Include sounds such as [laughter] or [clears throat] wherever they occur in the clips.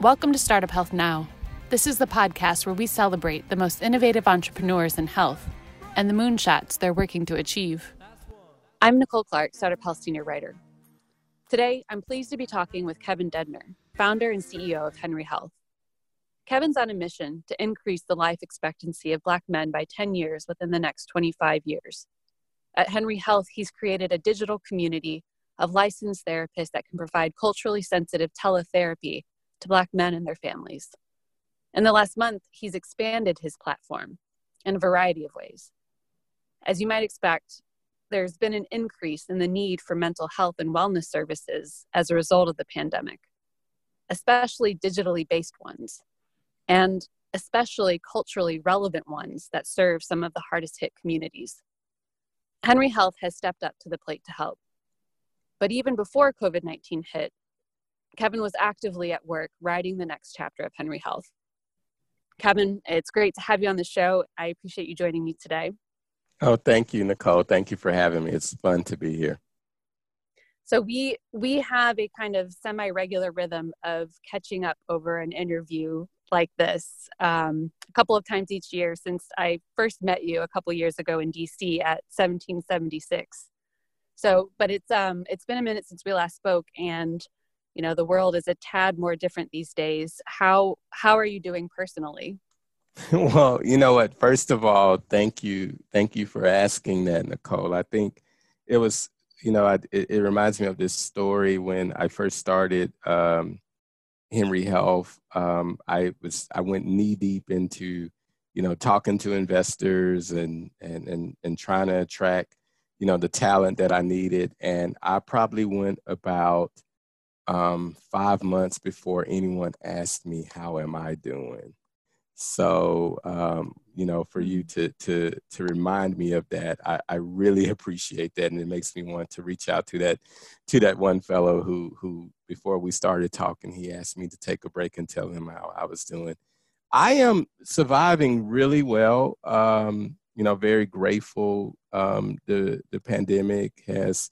Welcome to Startup Health Now. This is the podcast where we celebrate the most innovative entrepreneurs in health and the moonshots they're working to achieve. I'm Nicole Clark, Startup Health Senior Writer. Today, I'm pleased to be talking with Kevin Dedner, founder and CEO of Henry Health. Kevin's on a mission to increase the life expectancy of Black men by 10 years within the next 25 years. At Henry Health, he's created a digital community of licensed therapists that can provide culturally sensitive teletherapy to Black men and their families. In the last month, he's expanded his platform in a variety of ways. As you might expect, there's been an increase in the need for mental health and wellness services as a result of the pandemic, especially digitally based ones, and especially culturally relevant ones that serve some of the hardest hit communities. Henry Health has stepped up to the plate to help. But even before COVID 19 hit, Kevin was actively at work writing the next chapter of Henry Health. Kevin, it's great to have you on the show. I appreciate you joining me today. Oh, thank you, Nicole. Thank you for having me. It's fun to be here. So we we have a kind of semi-regular rhythm of catching up over an interview like this um, a couple of times each year since I first met you a couple years ago in DC at 1776. So, but it's um it's been a minute since we last spoke, and you know the world is a tad more different these days. How how are you doing personally? [laughs] Well you know what? First of all thank you thank you for asking that nicole. I think it was you know I, it, it, reminds me of this story when i first started um, henry health. Um, i was i went knee deep into you know talking to investors and and and, and trying to attract you know the talent that i needed. And i probably went about um, five months before anyone asked me, How am I doing? So, um, you know, for you to, to, to remind me of that, I, I really [laughs] appreciate that. And it makes me want to reach out to that, to that one fellow who, who, before we started talking, he asked me to take a break and tell him how I was doing. I am surviving really well. Um, you know, very grateful. Um, the, the pandemic has,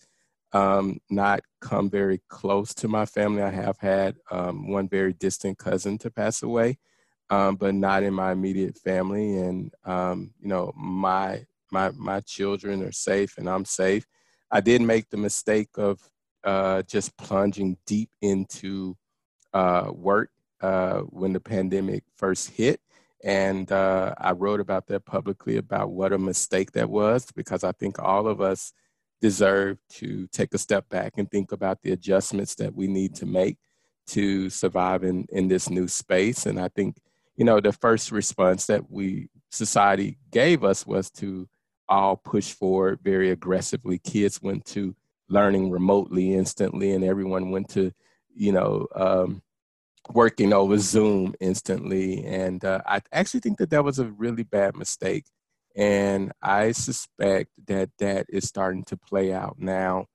um, not come very close to my family. I have had um, one very distant cousin to pass away, um, but not in my immediate family. And um, you know, my my my children are safe, and I'm safe. I did make the mistake of uh, just plunging deep into uh, work uh, when the pandemic first hit. And uh, I wrote about that publicly about what a mistake that was because I think all of us deserve to take a step back and think about the adjustments that we need to make to survive in, in this new space. And I think, you know, the first response that we society gave us was to all push forward very aggressively. Kids went to learning remotely instantly, and everyone went to, you know, um, working over Zoom instantly. And uh, I actually think that that was a really bad mistake. And I suspect that that is starting to play out now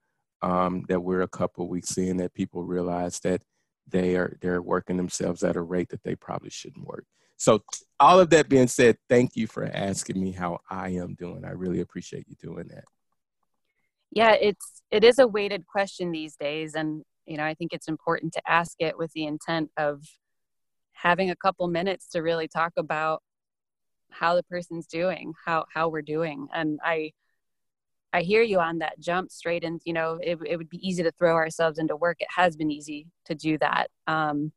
um, that we're a couple weeks in that people realize that they are they're working themselves at a rate that they probably shouldn't work. So all of that being said, thank you for asking me how I am doing. I really appreciate you doing that. Yeah, it's it is a weighted question these days and you know, I think it's important to ask it with the intent of having a couple minutes to really talk about how the person's doing how how we're doing. And i i hear you on that jump straight and you know it, it would be easy to throw ourselves into work. It has been easy to do that. Um,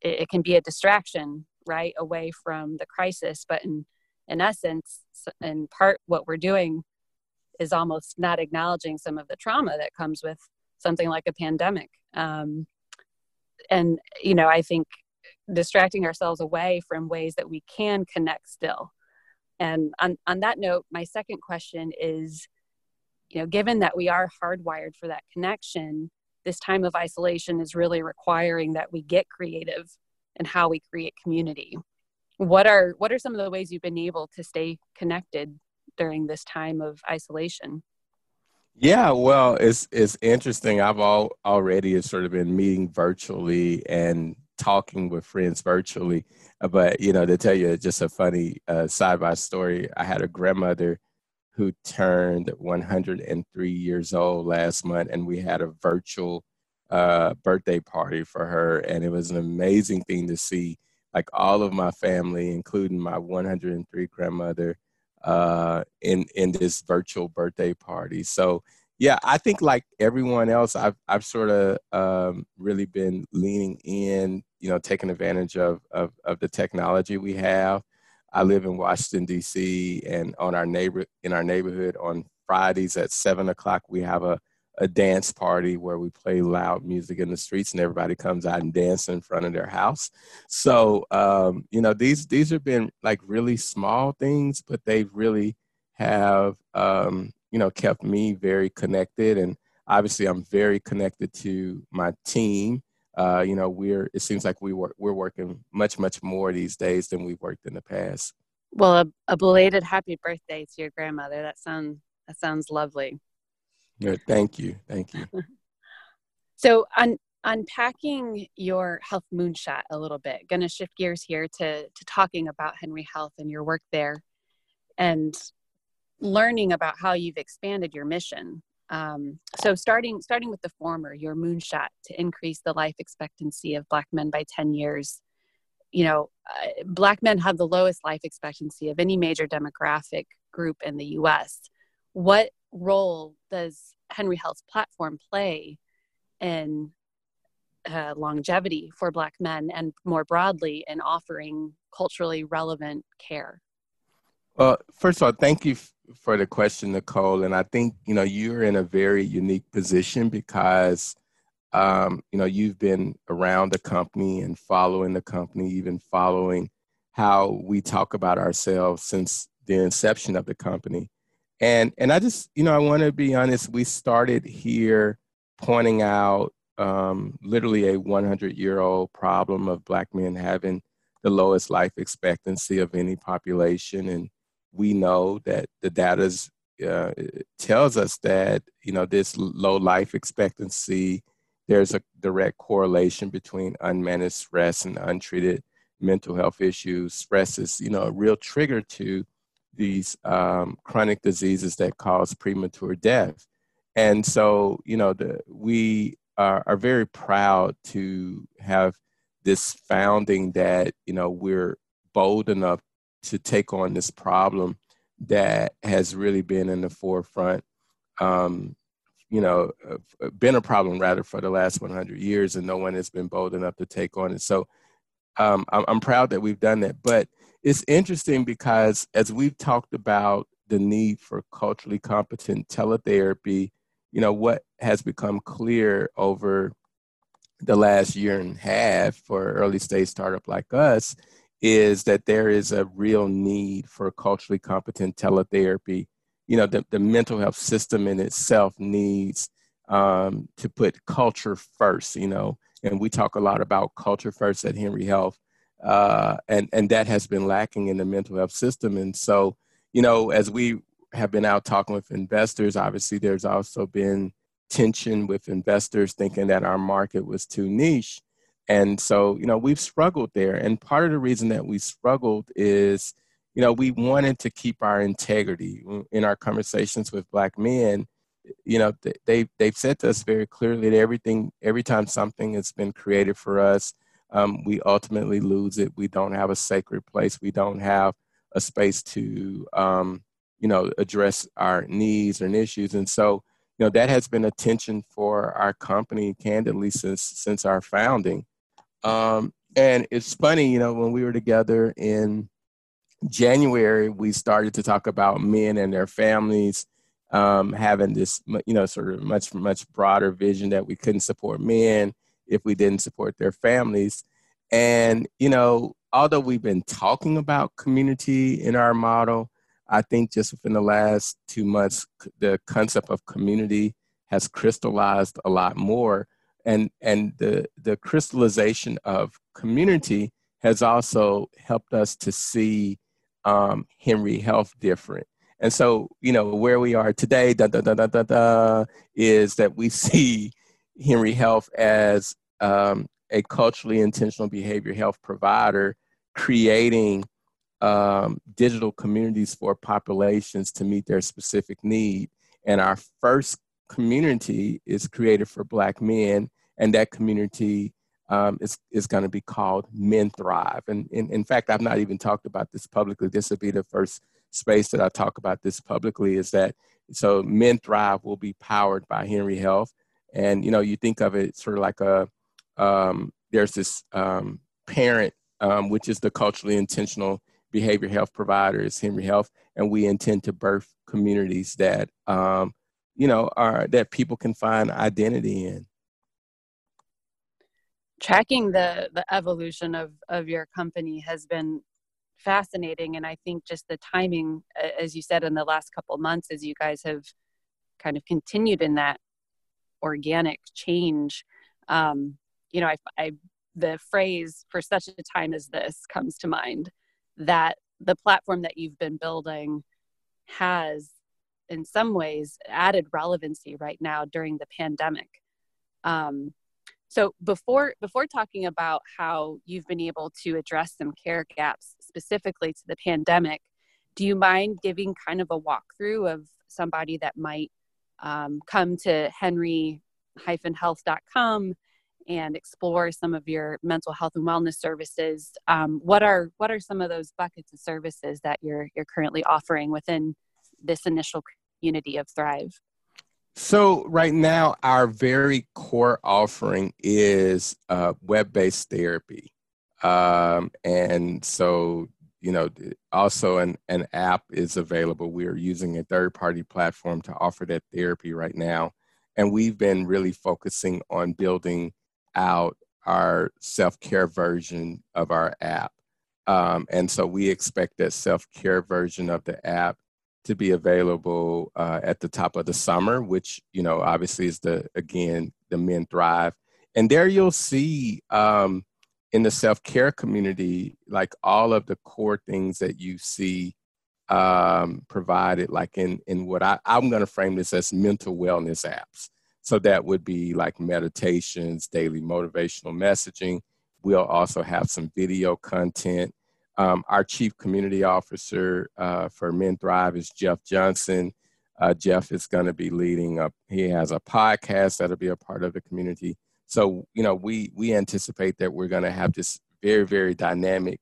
it, it can be a distraction right away from the crisis. But in in essence in part what we're doing is almost not acknowledging some of the trauma that comes with something like a pandemic. Um, and you know i think distracting ourselves away from ways that we can connect still. And on, on that note, my second question is you know, given that we are hardwired for that connection, this time of isolation is really requiring that we get creative in how we create community. What are what are some of the ways you've been able to stay connected during this time of isolation? Yeah, well, it's it's interesting. I've all already sort of been meeting virtually and talking with friends virtually. Uh, but you know, to tell you just a funny uh, side by story, I had a grandmother who turned 103 years old last month, and we had a virtual uh, birthday party for her, and it was an amazing thing to see. Like all of my family, including my 103 grandmother, uh, in in this virtual birthday party. So yeah, I think like everyone else, I've I've sort of um, really been leaning in, you know, taking advantage of, of of the technology we have. I live in Washington D.C. and on our neighbor in our neighborhood on Fridays at seven o'clock we have a a dance party where we play loud music in the streets and everybody comes out and dance in front of their house. So um, you know these these have been like really small things, but they really have um, you know kept me very connected and obviously I'm very connected to my team. Uh, you know we're it seems like we work we're working much much more these days than we've worked in the past. Well, a, a belated happy birthday to your grandmother. That sounds that sounds lovely. Good. Thank you. Thank you. [laughs] so, un- unpacking your health moonshot a little bit, going to shift gears here to, to talking about Henry Health and your work there and learning about how you've expanded your mission. Um, so, starting, starting with the former, your moonshot to increase the life expectancy of Black men by 10 years. You know, uh, Black men have the lowest life expectancy of any major demographic group in the US. What role does Henry Health's platform play in uh, longevity for Black men and more broadly in offering culturally relevant care? Well, first of all, thank you f- for the question, Nicole. And I think, you know, you're in a very unique position because, um, you know, you've been around the company and following the company, even following how we talk about ourselves since the inception of the company. And and I just, you know, I want to be honest. We started here pointing out um, literally a 100 year old problem of black men having the lowest life expectancy of any population, and we know that the data uh, tells us that you know this low life expectancy. There's a direct correlation between unmanaged stress and untreated mental health issues. Stress is, you know, a real trigger to these um, chronic diseases that cause premature death. And so, you know, the, we are, are very proud to have this founding that, you know, we're bold enough to take on this problem that has really been in the forefront, um, you know, been a problem rather for the last 100 years, and no one has been bold enough to take on it. So um, I'm, I'm proud that we've done that. But it's interesting because as we've talked about the need for culturally competent teletherapy, you know, what has become clear over the last year and a half for early stage startup like us is that there is a real need for culturally competent teletherapy. You know, the, the mental health system in itself needs um, to put culture first, you know, and we talk a lot about culture first at Henry Health uh, and and that has been lacking in the mental health system. And so, you know, as we have been out talking with investors, obviously there's also been tension with investors thinking that our market was too niche. And so, you know, we've struggled there. And part of the reason that we struggled is, you know, we wanted to keep our integrity in our conversations with Black men. You know, they they've said to us very clearly that everything, every time something has been created for us, um, we ultimately lose it. We don't have a sacred place. We don't have a space to, um, you know, address our needs and issues. And so, you know, that has been a tension for our company, candidly, since since our founding. Um, and it's funny, you know, when we were together in January, we started to talk about men and their families um, having this, you know, sort of much much broader vision that we couldn't support men if we didn't support their families. And, you know, although we've been talking about community in our model, I think just within the last two months, the concept of community has crystallized a lot more. And, and the, the crystallization of community has also helped us to see um, Henry Health different. And so, you know, where we are today, da, da, da, da, da, da, is that we [laughs] see Henry Health as um, a culturally intentional behavior health provider creating um, digital communities for populations to meet their specific need. And our first community is created for Black men, and that community um, is, is going to be called Men Thrive. And in, in fact, I've not even talked about this publicly. This will be the first space that I talk about this publicly is that so Men Thrive will be powered by Henry Health. And, you know, you think of it sort of like a, um, there's this um, parent, um, which is the culturally intentional behavior health provider is Henry Health, and we intend to birth communities that, um, you know, are that people can find identity in. Tracking the the evolution of of your company has been fascinating and i think just the timing as you said in the last couple months as you guys have kind of continued in that organic change um, you know I, I the phrase for such a time as this comes to mind that the platform that you've been building has in some ways added relevancy right now during the pandemic um, so before before talking about how you've been able to address some care gaps specifically to the pandemic, do you mind giving kind of a walkthrough of somebody that might um, come to henry-health.com and explore some of your mental health and wellness services? Um, what are what are some of those buckets of services that you're you're currently offering within this initial community of Thrive? So right now, our very core offering is uh, web-based therapy, um, and so you know, also an an app is available. We are using a third-party platform to offer that therapy right now, and we've been really focusing on building out our self-care version of our app. Um, and so we expect that self-care version of the app to be available uh, at the top of the summer, which you know obviously is the again the Men Thrive, and there you'll see um, in the self care community like all of the core things that you see um, provided, like in in what I I'm going to frame this as mental wellness apps. So that would be like meditations, daily motivational messaging. We'll also have some video content um, our chief community officer uh, for Men Thrive is Jeff Johnson. Uh, Jeff is going to be leading up. He has a podcast that'll be a part of the community. So you know, we we anticipate that we're going to have this very very dynamic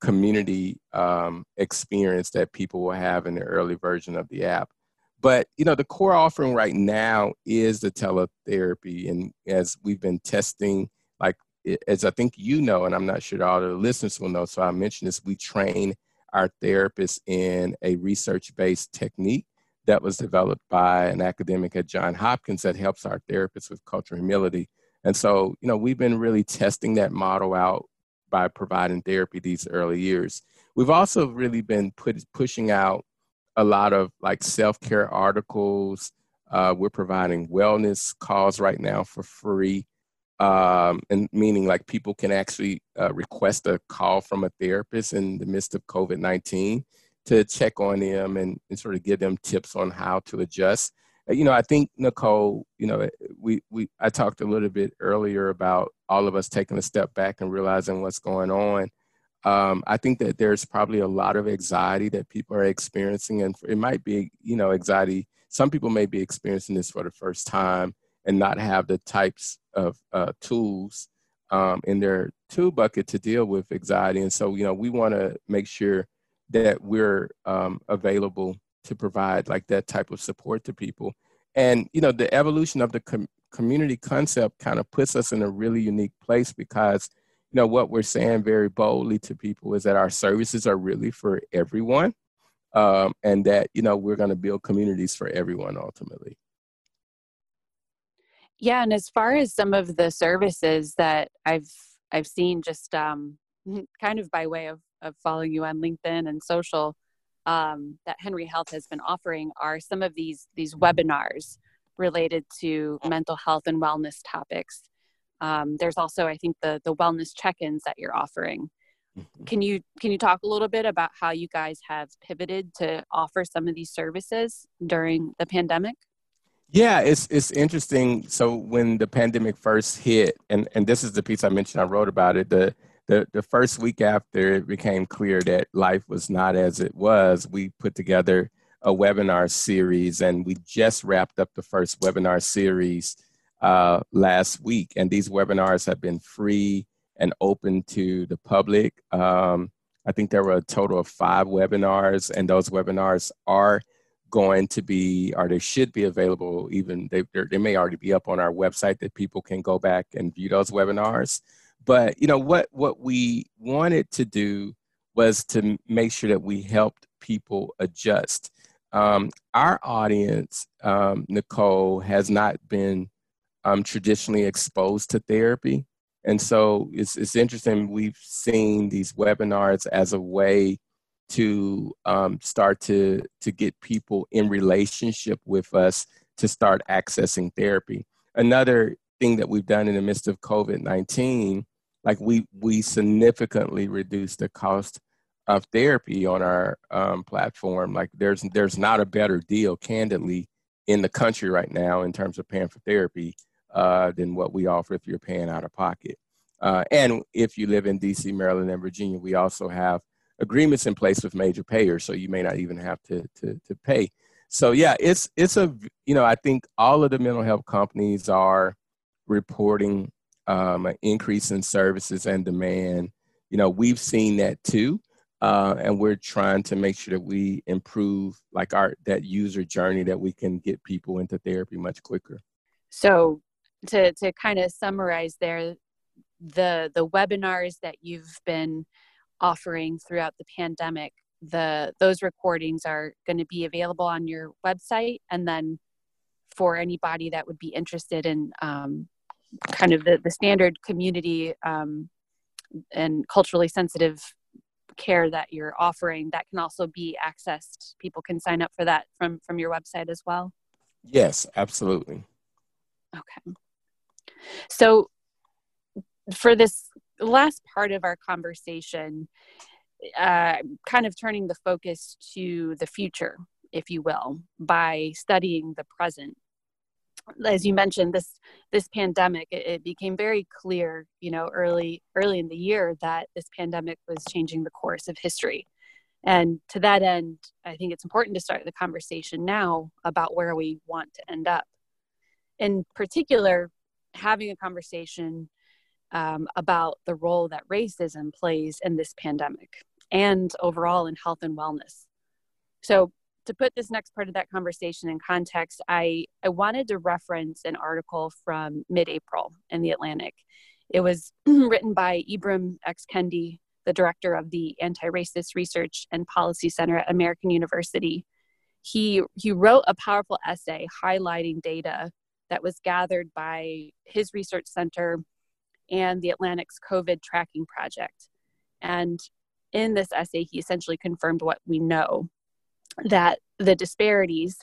community um, experience that people will have in the early version of the app. But you know, the core offering right now is the teletherapy, and as we've been testing as I think you know, and I'm not sure all the listeners will know, so I mentioned this, we train our therapists in a research based technique that was developed by an academic at John Hopkins that helps our therapists with cultural humility. And so, you know, we've been really testing that model out by providing therapy these early years. We've also really been put, pushing out a lot of like self care articles. Uh, we're providing wellness calls right now for free um, and meaning like people can actually uh, request a call from a therapist in the midst of COVID 19 to check on them and, and sort of give them tips on how to adjust. Uh, you know, I think Nicole, you know, we, we I talked a little bit earlier about all of us taking a step back and realizing what's going on. Um, I think that there's probably a lot of anxiety that people are experiencing, and it might be, you know, anxiety. Some people may be experiencing this for the first time and not have the types of uh, tools um, in their tool bucket to deal with anxiety. And so, you know, we want to make sure that we're um, available to provide like that type of support to people. And, you know, the evolution of the com- community concept kind of puts us in a really unique place because, you know, what we're saying very boldly to people is that our services are really for everyone. Um, and that, you know, we're going to build communities for everyone ultimately. Yeah, and as far as some of the services that I've I've seen just um, [laughs] kind of by way of, of following you on LinkedIn and social um, that Henry Health has been offering are some of these these webinars related to mental health and wellness topics. Um, there's also, I think, the the wellness check-ins that you're offering. Mm-hmm. Can you can you talk a little bit about how you guys have pivoted to offer some of these services during the pandemic? Yeah, it's it's interesting. So when the pandemic first hit, and and this is the piece I mentioned, I wrote about it. The the the first week after it became clear that life was not as it was, we put together a webinar series, and we just wrapped up the first webinar series uh, last week. And these webinars have been free and open to the public. Um, I think there were a total of five webinars, and those webinars are going to be, or they should be available. Even they they may already be up on our website that people can go back and view those webinars. But you know what what we wanted to do was to make sure that we helped people adjust. Um, our audience, um, Nicole, has not been um, traditionally exposed to therapy. And so it's, it's interesting. We've seen these webinars as a way to um, start to, to get people in relationship with us to start accessing therapy. Another thing that we've done in the midst of COVID 19, like we, we significantly reduced the cost of therapy on our um, platform. Like there's, there's not a better deal, candidly, in the country right now in terms of paying for therapy uh, than what we offer if you're paying out of pocket. Uh, and if you live in DC, Maryland, and Virginia, we also have agreements in place with major payers, so you may not even have to, to, to pay. So yeah, it's it's a you know I think all of the mental health companies are reporting um, an increase in services and demand. You know we've seen that too, uh, and we're trying to make sure that we improve like our that user journey that we can get people into therapy much quicker. So to to kind of summarize there the the webinars that you've been offering throughout the pandemic the those recordings are going to be available on your website and then for anybody that would be interested in um, kind of the, the standard community um, and culturally sensitive care that you're offering that can also be accessed. People can sign up for that from from your website as well. Yes absolutely. Okay. So, for this last part of our conversation, uh, kind of turning the focus to the future, if you will, by studying the present. As you mentioned, this this pandemic, it, it became very clear, you know, early early in the year that this pandemic was changing the course of history. And to that end, I think it's important to start the conversation now about where we want to end up. In particular, having a conversation um, about the role that racism plays in this pandemic and overall in health and wellness. So, to put this next part of that conversation in context, I, I wanted to reference an article from mid April in The Atlantic. It was [clears throat] written by Ibram X. Kendi, the director of the Anti Racist Research and Policy Center at American University. He, he wrote a powerful essay highlighting data that was gathered by his research center and the Atlantic's COVID tracking project. And in this essay, he essentially confirmed what we know that the disparities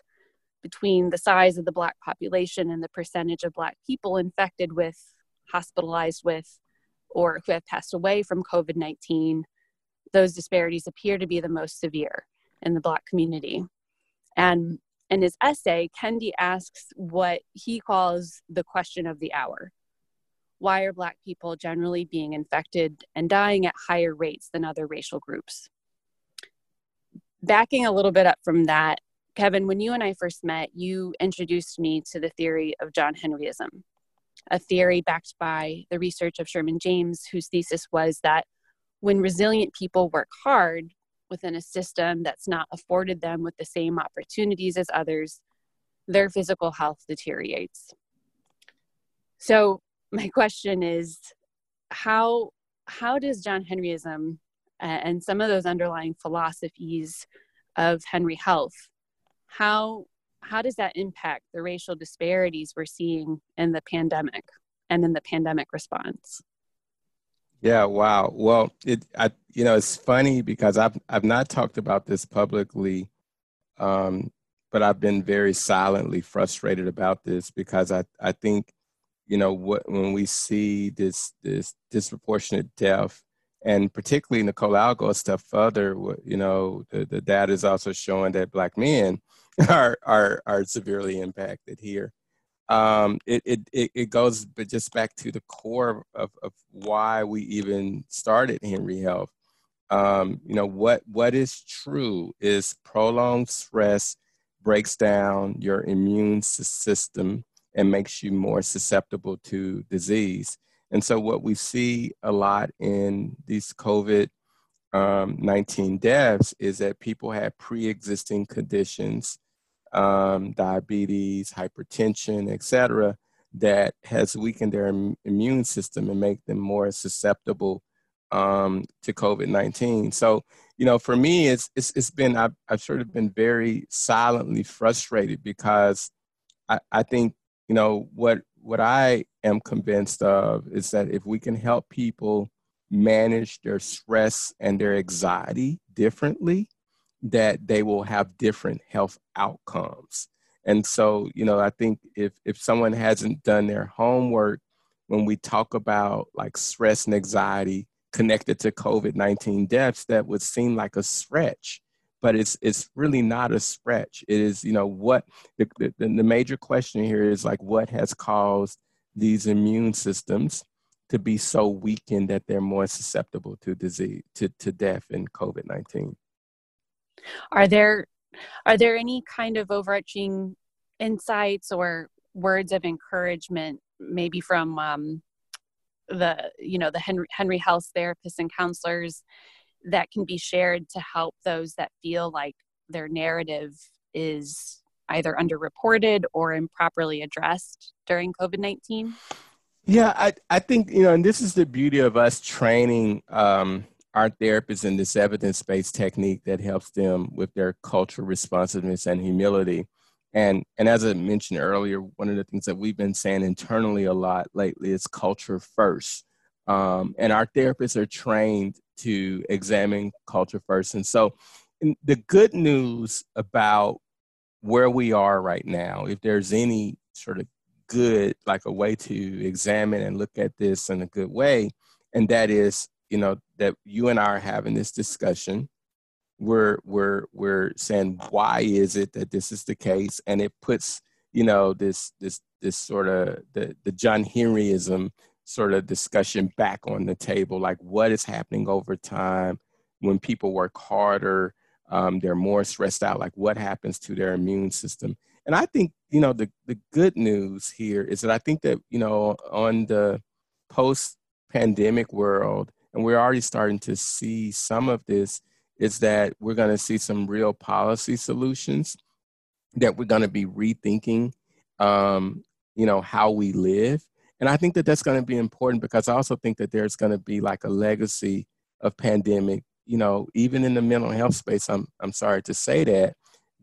between the size of the Black population and the percentage of Black people infected with, hospitalized with, or who have passed away from COVID 19, those disparities appear to be the most severe in the Black community. And in his essay, Kendi asks what he calls the question of the hour. Why are Black people generally being infected and dying at higher rates than other racial groups? Backing a little bit up from that, Kevin, when you and I first met, you introduced me to the theory of John Henryism, a theory backed by the research of Sherman James, whose thesis was that when resilient people work hard, within a system that's not afforded them with the same opportunities as others, their physical health deteriorates. So, my question is how how does John Henryism and some of those underlying philosophies of Henry Health how how does that impact the racial disparities we're seeing in the pandemic and in the pandemic response? Yeah, wow. Well, it I you know it's funny because I've I've not talked about this publicly, um, but I've been very silently frustrated about this because I I think you know what when we see this this disproportionate death and particularly Nicole, I'll go a step further. You know, the, the data is also showing that black men [laughs] are are are severely impacted here um, it, it, it goes but just back to the core of, of why we even started Henry Health. Um, you know, what, what is true is prolonged stress breaks down your immune system, and makes you more susceptible to disease. And so, what we see a lot in these COVID um, 19 deaths is that people had pre existing conditions, um, diabetes, hypertension, et cetera, that has weakened their immune system and make them more susceptible um, to COVID 19. So, you know, for me, it's, it's, it's been, I've, I've sort of been very silently frustrated because I, I think, you know, what, what I am convinced of is that if we can help people manage their stress and their anxiety differently, that they will have different health outcomes. And so, you know, I think if if someone hasn't done their homework when we talk about like stress and anxiety, connected to COVID 19 deaths that would seem like a stretch. But it's it's really not a stretch. It is, you know, what the, the, the major question here is like what has caused these immune systems to be so weakened that they're more susceptible to disease to, to death in COVID-19. Are there are there any kind of overarching insights or words of encouragement maybe from um, the you know the henry henry health therapists and counselors that can be shared to help those that feel like their narrative is either underreported or improperly addressed during covid-19 yeah i, I think you know and this is the beauty of us training um, our therapists in this evidence-based technique that helps them with their cultural responsiveness and humility and and as I mentioned earlier, one of the things that we've been saying internally a lot lately is culture first. Um, and our therapists are trained to examine culture first. And so the good news about where we are right now, if there's any sort of good, like a way to examine and look at this in a good way, and that is, you know, that you and I are having this discussion we're we're we're saying why is it that this is the case and it puts you know this this this sort of the the john henryism sort of discussion back on the table like what is happening over time when people work harder um, they're more stressed out like what happens to their immune system? And i think you know the, the good news here is that i think that you know on the post pandemic world and we're already starting to see some of this is that we're going to see some real policy solutions that we're going to be rethinking um, you know how we live and i think that that's going to be important because i also think that there's going to be like a legacy of pandemic you know even in the mental health space i'm i'm sorry to say that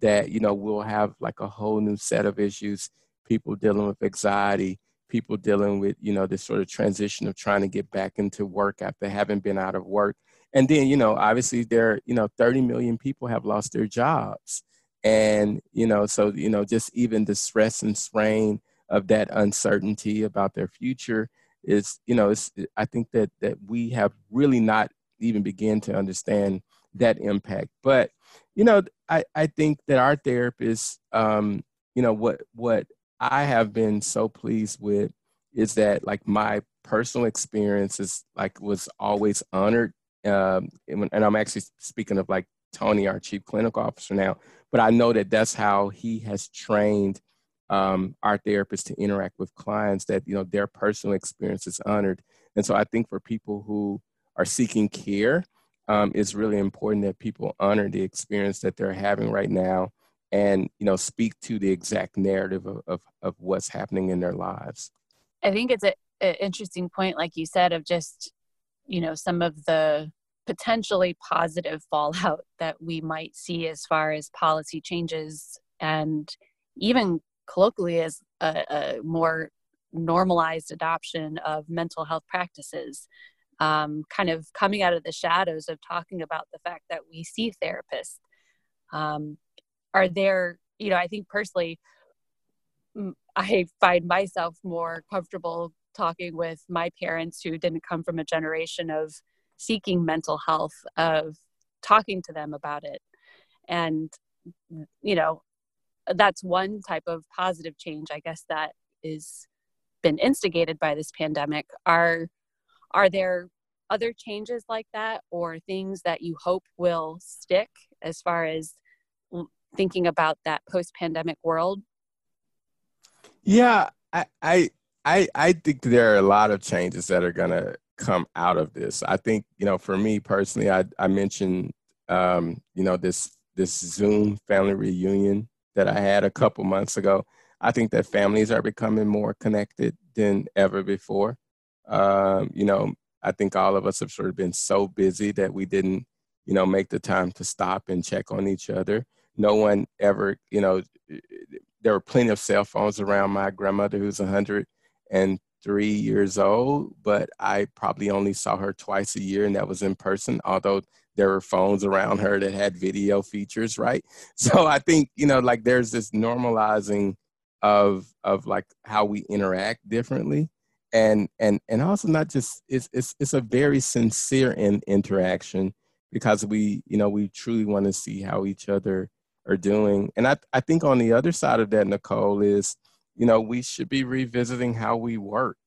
that you know we'll have like a whole new set of issues people dealing with anxiety people dealing with you know this sort of transition of trying to get back into work after having been out of work. And then you know obviously there you know 30 million people have lost their jobs. And you know so you know just even the stress and strain of that uncertainty about their future is you know it's, i think that that we have really not even begin to understand that impact. But you know i i think that our therapists um you know what what i have been so pleased with is that like my personal experience is like was always honored um, and, and I'm actually speaking of like Tony, our chief clinical officer now, but I know that that's how he has trained um, our therapists to interact with clients that you know their personal experience is honored. And so i think for people who are seeking care um, it's really important that people honor the experience that they're having right now and you know speak to the exact narrative of, of, of what's happening in their lives. I think it's an interesting point like you said of just you know some of the potentially positive [laughs] fallout that we might see as far as policy changes and even colloquially as a, a more normalized adoption of mental health practices um, kind of coming out of the shadows of talking about the fact that we see therapists. Um, are there you know i think personally i find myself more comfortable talking with my parents who didn't come from a generation of seeking mental health of talking to them about it. And you know that's one type of positive change i guess that is been instigated by this pandemic are are there other changes like that or things that you hope will stick as far as thinking about that post pandemic world yeah I, I I I think there are a lot of changes that are gonna come out of this. I think you know, for me personally, I I mentioned um, you know this this Zoom family reunion that I had a couple months ago. I think that families are becoming more connected than ever before. Um, you know, I think all of us have sort of been so busy that we didn't, you know, make the time to stop and check on each other. No one ever, you know, there were plenty of cell phones around my grandmother who's 103 years old, but I probably only saw her twice a year and that was in person, although there were phones around her that had video features, right? [laughs] So I think, you know, like there's this normalizing of of like how we interact differently. And and and also not just it's it's it's a very sincere in interaction because we you know we truly want to see how each other are doing. And i i think on the other side of that nicole is you know we should be revisiting how we work.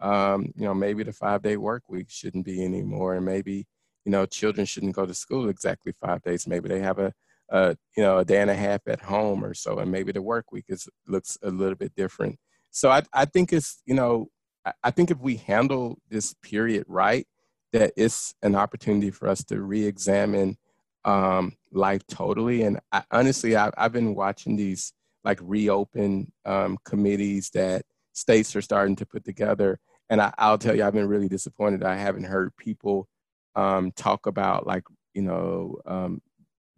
Um you know maybe the five day work week shouldn't be anymore and maybe you know children shouldn't go to school exactly five days maybe they have a uh, you know, a day and a half at home or so, and maybe the work week is looks a little bit different. So I, I think it's, you know, I, I think if we handle this period right, that it's an opportunity for us to re-examine um, life totally. And I, honestly, I, I've been watching these like reopen um, committees that states are starting to put together. And I, will tell you, I've been really disappointed. I haven't heard people um, talk about like, you know, um,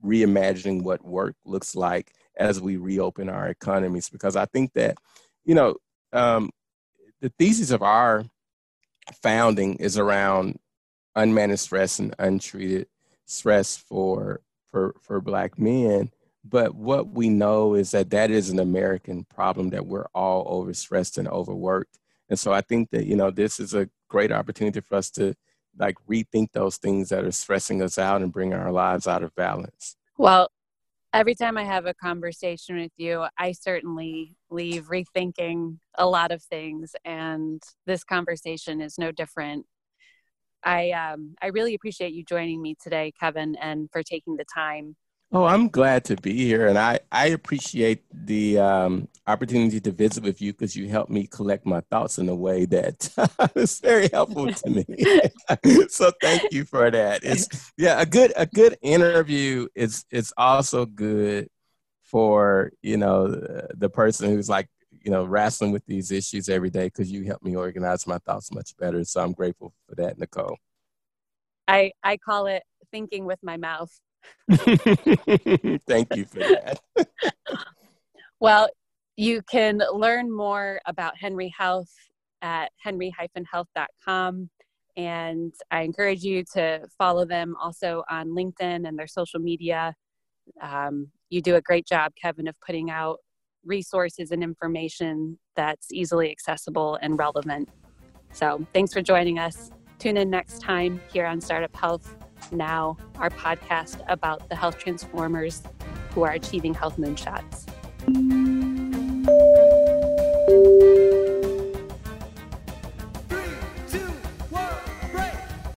reimagining what work looks like as we reopen our economies. Because I think that, you know, um, the thesis of our founding is around unmanaged stress and untreated stress for for for black men but what we know is that that is an american problem that we're all overstressed and overworked and so i think that you know this is a great opportunity for us to like rethink those things that are stressing us out and bring our lives out of balance? Well, every time I have a conversation with you, I certainly leave rethinking a lot of things, and this conversation is no different. I um, I really appreciate you joining me today, Kevin, and for taking the time Oh, I'm glad to be here, and I I appreciate the um, opportunity to visit with you because you helped me collect my thoughts in a way that [laughs] is very helpful to me. [laughs] so thank you for that. It's yeah, a good a good interview is it's also good for you know the person who's like you know wrestling with these issues every day because you help me organize my thoughts much better. So I'm grateful for that, Nicole. I I call it thinking with my mouth. [laughs] Thank you for that. [laughs] well, you can learn more about Henry Health at henry-health.com. And I encourage you to follow them also on LinkedIn and their social media. Um, you do a great job, Kevin, of putting out resources and information that's easily accessible and relevant. So thanks for joining us. Tune in next time here on Startup Health now, our podcast about the health transformers who are achieving health moonshots.